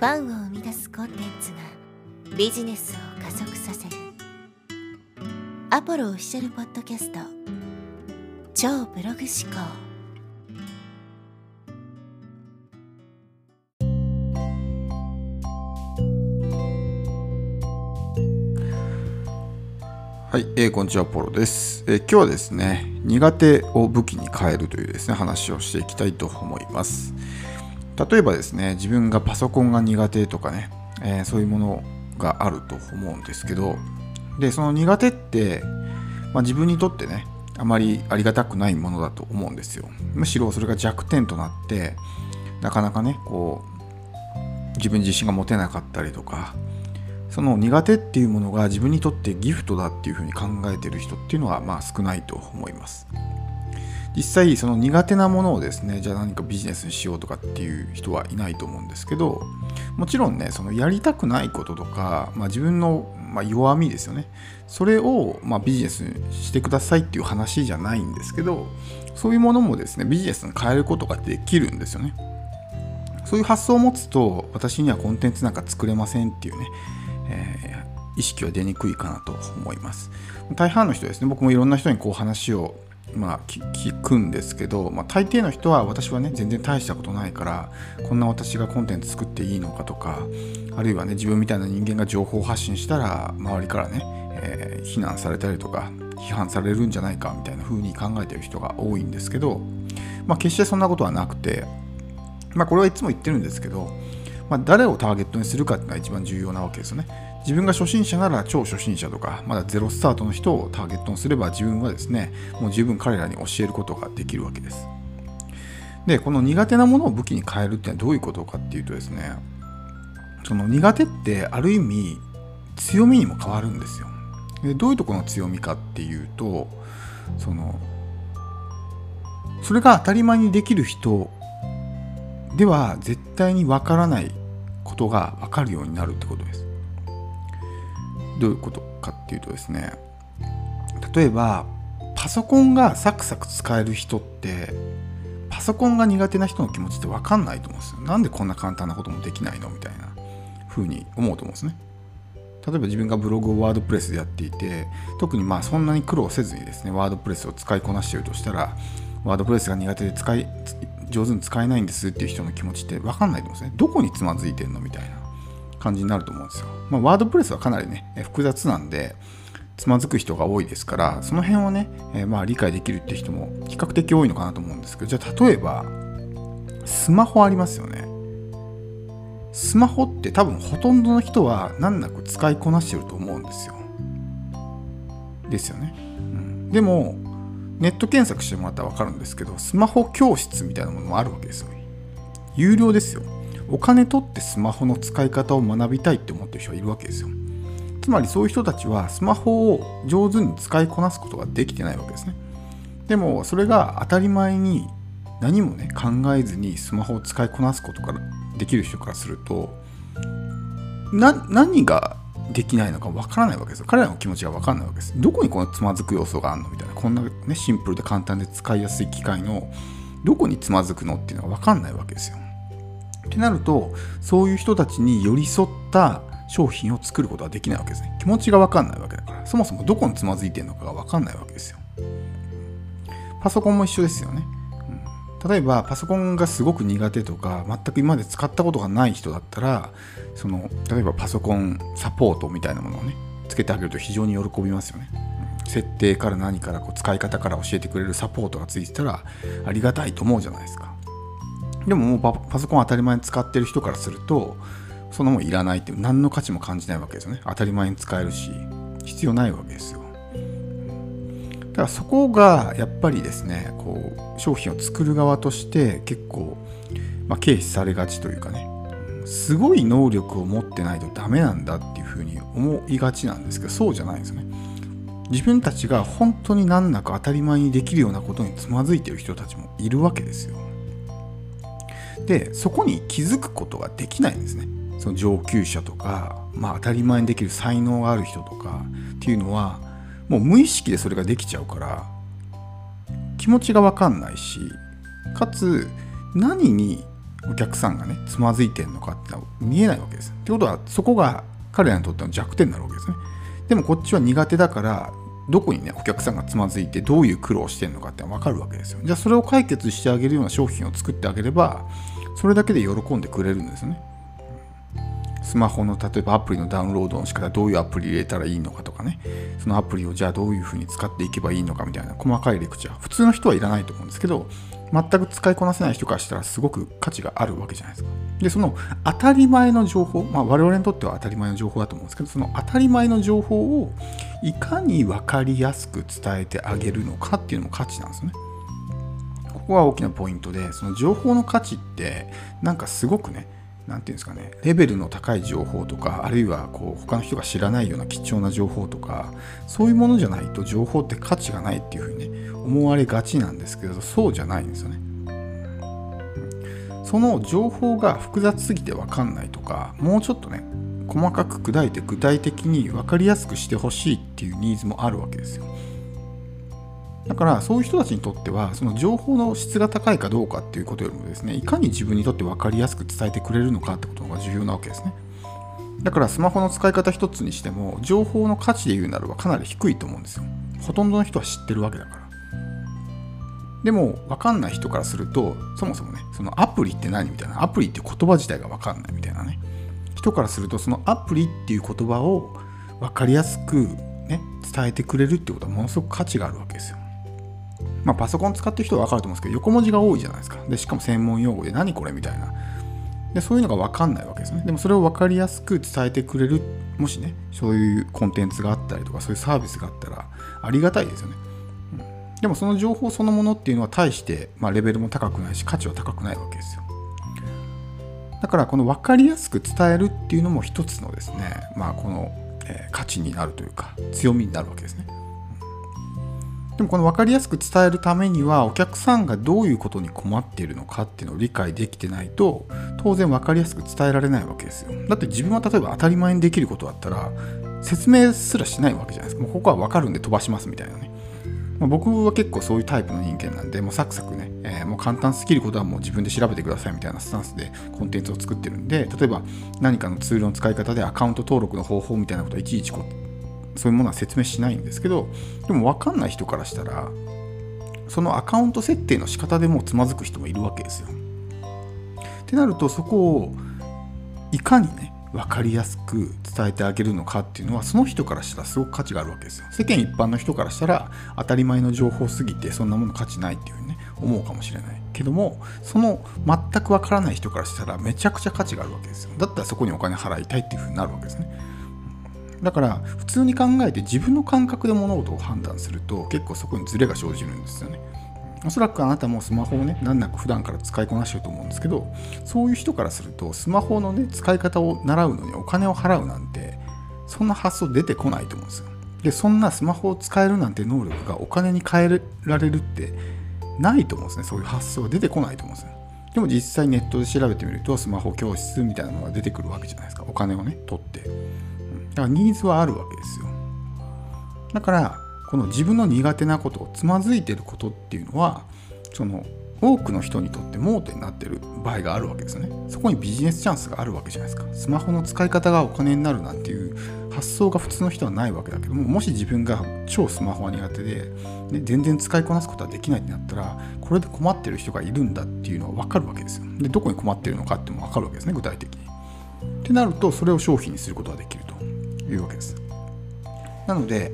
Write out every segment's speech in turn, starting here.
ファンを生み出すコンテンツがビジネスを加速させる。アポロオフィシャルポッドキャスト。超ブログ思考。はい、えー、こんにちは、ポロです、えー、今日はですね、苦手を武器に変えるというですね、話をしていきたいと思います。例えばですね、自分がパソコンが苦手とかね、えー、そういうものがあると思うんですけど、で、その苦手って、まあ、自分にとってね、あまりありがたくないものだと思うんですよ。むしろそれが弱点となって、なかなかね、こう、自分自身が持てなかったりとか、その苦手っていうものが自分にとってギフトだっていうふうに考えてる人っていうのはまあ少ないと思います。実際その苦手なものをですねじゃあ何かビジネスにしようとかっていう人はいないと思うんですけどもちろんねそのやりたくないこととか、まあ、自分のま弱みですよね。それをまビジネスにしてくださいっていう話じゃないんですけどそういうものもですねビジネスに変えることができるんですよね。そういう発想を持つと私にはコンテンツなんか作れませんっていうね、えー、意識は出にくいかなと思います。大半の人ですね。僕もいろんな人にこう話をまあ、聞くんですけど、まあ、大抵の人は私はね全然大したことないからこんな私がコンテンツ作っていいのかとかあるいはね自分みたいな人間が情報発信したら周りからね、えー、非難されたりとか批判されるんじゃないかみたいな風に考えてる人が多いんですけど、まあ、決してそんなことはなくて、まあ、これはいつも言ってるんですけど、まあ、誰をターゲットにするかっていうのが一番重要なわけですよね。自分が初心者なら超初心者とかまだゼロスタートの人をターゲットにすれば自分はですねもう十分彼らに教えることができるわけです。でこの苦手なものを武器に変えるってのはどういうことかっていうとですねその苦手ってある意味強みにも変わるんですよ。でどういうところの強みかっていうとそのそれが当たり前にできる人では絶対にわからないことがわかるようになるってことです。どういうことかっていうとですね例えばパソコンがサクサク使える人ってパソコンが苦手な人の気持ちって分かんないと思うんですよ。なんでこんな簡単なこともできないのみたいな風に思うと思うんですね。例えば自分がブログをワードプレスでやっていて特にまあそんなに苦労せずにですねワードプレスを使いこなしているとしたらワードプレスが苦手で使い上手に使えないんですっていう人の気持ちって分かんないと思うんですね。どこにつまずいてんのみたいな。感じになると思うんですよ。まあ、ワードプレスはかなりね、複雑なんで、つまずく人が多いですから、その辺をね、えー、まあ理解できるって人も比較的多いのかなと思うんですけど、じゃあ例えば、スマホありますよね。スマホって多分ほとんどの人は難なく使いこなしてると思うんですよ。ですよね。うん、でも、ネット検索してもらったら分かるんですけど、スマホ教室みたいなものもあるわけですよ。有料ですよ。お金取ってスマホの使い方を学びたいって思ってる人がいるわけですよつまりそういう人たちはスマホを上手に使いこなすことができてないわけですねでもそれが当たり前に何もね考えずにスマホを使いこなすことからできる人からすると何ができないのかわからないわけですよ。彼らの気持ちがわかんないわけです。どこにこのつまずく要素があるのみたいな。こんなね、シンプルで簡単で使いやすい機械のどこにつまずくのっていうのがわかんないわけですよ。ってなるとそういう人たちに寄り添った商品を作ることはできないわけですね。気持ちが分かんないわけだから。そもそもどこにつまずいてるのかが分かんないわけですよ。パソコンも一緒ですよね、うん、例えばパソコンがすごく苦手とか全く今まで使ったことがない人だったらその例えばパソコンサポートみたいなものをねつけてあげると非常に喜びますよね。設定から何からこう使い方から教えてくれるサポートがついてたらありがたいと思うじゃないですか。でももうパソコン当たり前に使ってる人からするとそのもんいらないって何の価値も感じないわけですよね。当たり前に使えるし必要ないわけですよ。だからそこがやっぱりですねこう商品を作る側として結構、まあ、軽視されがちというかねすごい能力を持ってないとダメなんだっていうふうに思いがちなんですけどそうじゃないんですよね。自分たちが本当に難なく当たり前にできるようなことにつまずいてる人たちもいるわけですよ。でそこに気づくことができないんですねその上級者とか、まあ、当たり前にできる才能がある人とかっていうのはもう無意識でそれができちゃうから気持ちが分かんないしかつ何にお客さんがねつまずいてるのかってのは見えないわけです。ってことはそこが彼らにとっての弱点になるわけですね。でもこっちは苦手だからどこにねお客さんがつまずいてどういう苦労してるのかって分かるわけですよ。じゃあそれを解決してあげるような商品を作ってあげればそれだけで喜んでくれるんですね。スマホの例えばアプリのダウンロードの仕方どういうアプリ入れたらいいのかとかねそのアプリをじゃあどういうふうに使っていけばいいのかみたいな細かいレクチャー普通の人はいらないと思うんですけど全く使いこなせない人からしたらすごく価値があるわけじゃないですか。で、その当たり前の情報、まあ、我々にとっては当たり前の情報だと思うんですけど、その当たり前の情報をいかに分かりやすく伝えてあげるのかっていうのも価値なんですね。こは大きなポイントで、その情報の価値ってなんかすごくね、何て言うんですかねレベルの高い情報とかあるいはこう他の人が知らないような貴重な情報とかそういうものじゃないと情報って価値がないっていうふうにね思われがちなんですけどそうじゃないんですよね。その情報が複雑すぎて分かんないとかもうちょっとね細かく砕いて具体的に分かりやすくしてほしいっていうニーズもあるわけですよ。だからそういう人たちにとってはその情報の質が高いかどうかっていうことよりもですねいかに自分にとって分かりやすく伝えてくれるのかってことが重要なわけですね。だからスマホの使い方一つにしても情報の価値で言うならばかなり低いと思うんですよ。ほとんどの人は知ってるわけだから。でも分かんない人からするとそもそもねそのアプリって何みたいなアプリって言葉自体が分かんないみたいなね。人からするとそのアプリっていう言葉を分かりやすくね伝えてくれるってことはものすごく価値があるわけですよ。まあ、パソコン使ってる人は分かると思うんですけど横文字が多いじゃないですか。でしかも専門用語で何これみたいな。でそういうのが分かんないわけですね。でもそれを分かりやすく伝えてくれるもしねそういうコンテンツがあったりとかそういうサービスがあったらありがたいですよね、うん、でもその情報そのものっていうのは大して、まあ、レベルも高くないし価値は高くないわけですよ。だからこの分かりやすく伝えるっていうのも一つのですねまあこの、えー、価値になるというか強みになるわけですね。でもこの分かりやすく伝えるためにはお客さんがどういうことに困っているのかっていうのを理解できてないと当然分かりやすく伝えられないわけですよ。だって自分は例えば当たり前にできることだったら説明すらしないわけじゃないですか。もうここは分かるんで飛ばしますみたいなね。ま、僕は結構そういうタイプの人間なんで、もうサクサクね、えー、もう簡単すぎることはもう自分で調べてくださいみたいなスタンスでコンテンツを作ってるんで、例えば何かのツールの使い方でアカウント登録の方法みたいなことはいちいちこうそういうものは説明しないんですけどでも分かんない人からしたらそのアカウント設定の仕方でもつまずく人もいるわけですよ。ってなるとそこをいかにね分かりやすく伝えてあげるのかっていうのはその人からしたらすごく価値があるわけですよ。世間一般の人からしたら当たり前の情報すぎてそんなもの価値ないっていうふうにね思うかもしれないけどもその全く分からない人からしたらめちゃくちゃ価値があるわけですよ。だったらそこにお金払いたいっていうふうになるわけですね。だから普通に考えて自分の感覚で物事を判断すると結構そこにズレが生じるんですよね。おそらくあなたもスマホをね難なく普段から使いこなしてると思うんですけどそういう人からするとスマホのね使い方を習うのにお金を払うなんてそんな発想出てこないと思うんですよ。でそんなスマホを使えるなんて能力がお金に変えられるってないと思うんですねそういう発想が出てこないと思うんですよ。でも実際ネットで調べてみるとスマホ教室みたいなのが出てくるわけじゃないですかお金をね取ってだからニーズはあるわけですよ。だからこの自分の苦手なことをつまずいてることっていうのはその多くの人にとって盲点になってる場合があるわけですよね。そこにビジネスチャンスがあるわけじゃないですか。スマホの使い方がお金になるなんていう発想が普通の人はないわけだけども、もし自分が超スマホが苦手で、ね、全然使いこなすことはできないってなったら、これで困ってる人がいるんだっていうのは分かるわけですよ。で、どこに困ってるのかっても分かるわけですね、具体的に。ってなると、それを商品にすることができると。いうわけです。なので、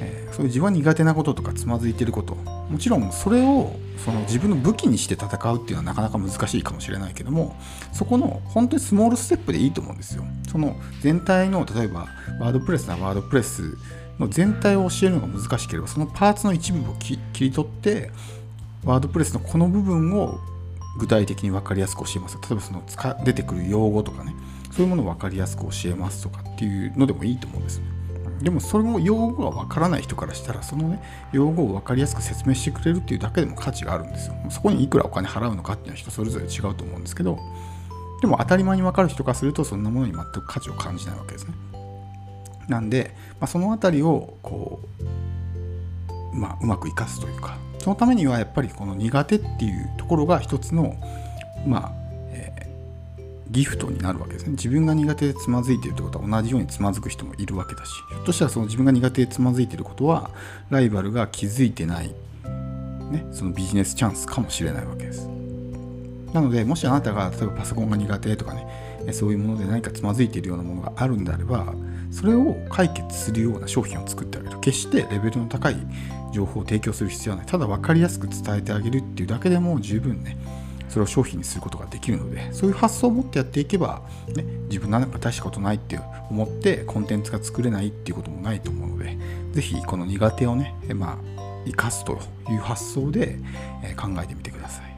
えー、そういう自分は苦手なこととかつまずいてることもちろんそれをその自分の武器にして戦うっていうのはなかなか難しいかもしれないけどもそこの本当にスモールステップでいいと思うんですよ。その全体の例えばワードプレスなワードプレスの全体を教えるのが難しければそのパーツの一部を切り取ってワードプレスのこの部分を具体的に分かりやすく教えます。例えばその出てくる用語とかねそういうものを分かりやすく教えますとかっていうのでもいいと思うんです。でもそれも用語が分からない人からしたらそのね用語を分かりやすく説明してくれるっていうだけでも価値があるんですよ。そこにいくらお金払うのかっていうのは人それぞれ違うと思うんですけどでも当たり前に分かる人からするとそんなものに全く価値を感じないわけですね。なんで、まあ、その辺りをこう、まあ、うまく生かすというかそのためにはやっぱりこの苦手っていうところが一つのまあ、ギフトになるわけですね。自分が苦手でつまずいているってことは同じようにつまずく人もいるわけだし、ひょっとしたらその自分が苦手でつまずいていることは、ライバルが気づいてない、ね、そのビジネスチャンスかもしれないわけです。なので、もしあなたが例えばパソコンが苦手とかね、そういうもので何かつまずいているようなものがあるんであれば、それを解決するような商品を作ってあげる。決してレベルの高い情報を提供する必要はない。ただ分かりやすく伝えてあげるっていうだけでも十分ね、それを商品にすることができるのでそういう発想を持ってやっていけば、ね、自分なんか大したことないって思ってコンテンツが作れないっていうこともないと思うので是非この苦手をね、まあ、生かすという発想で考えてみてください。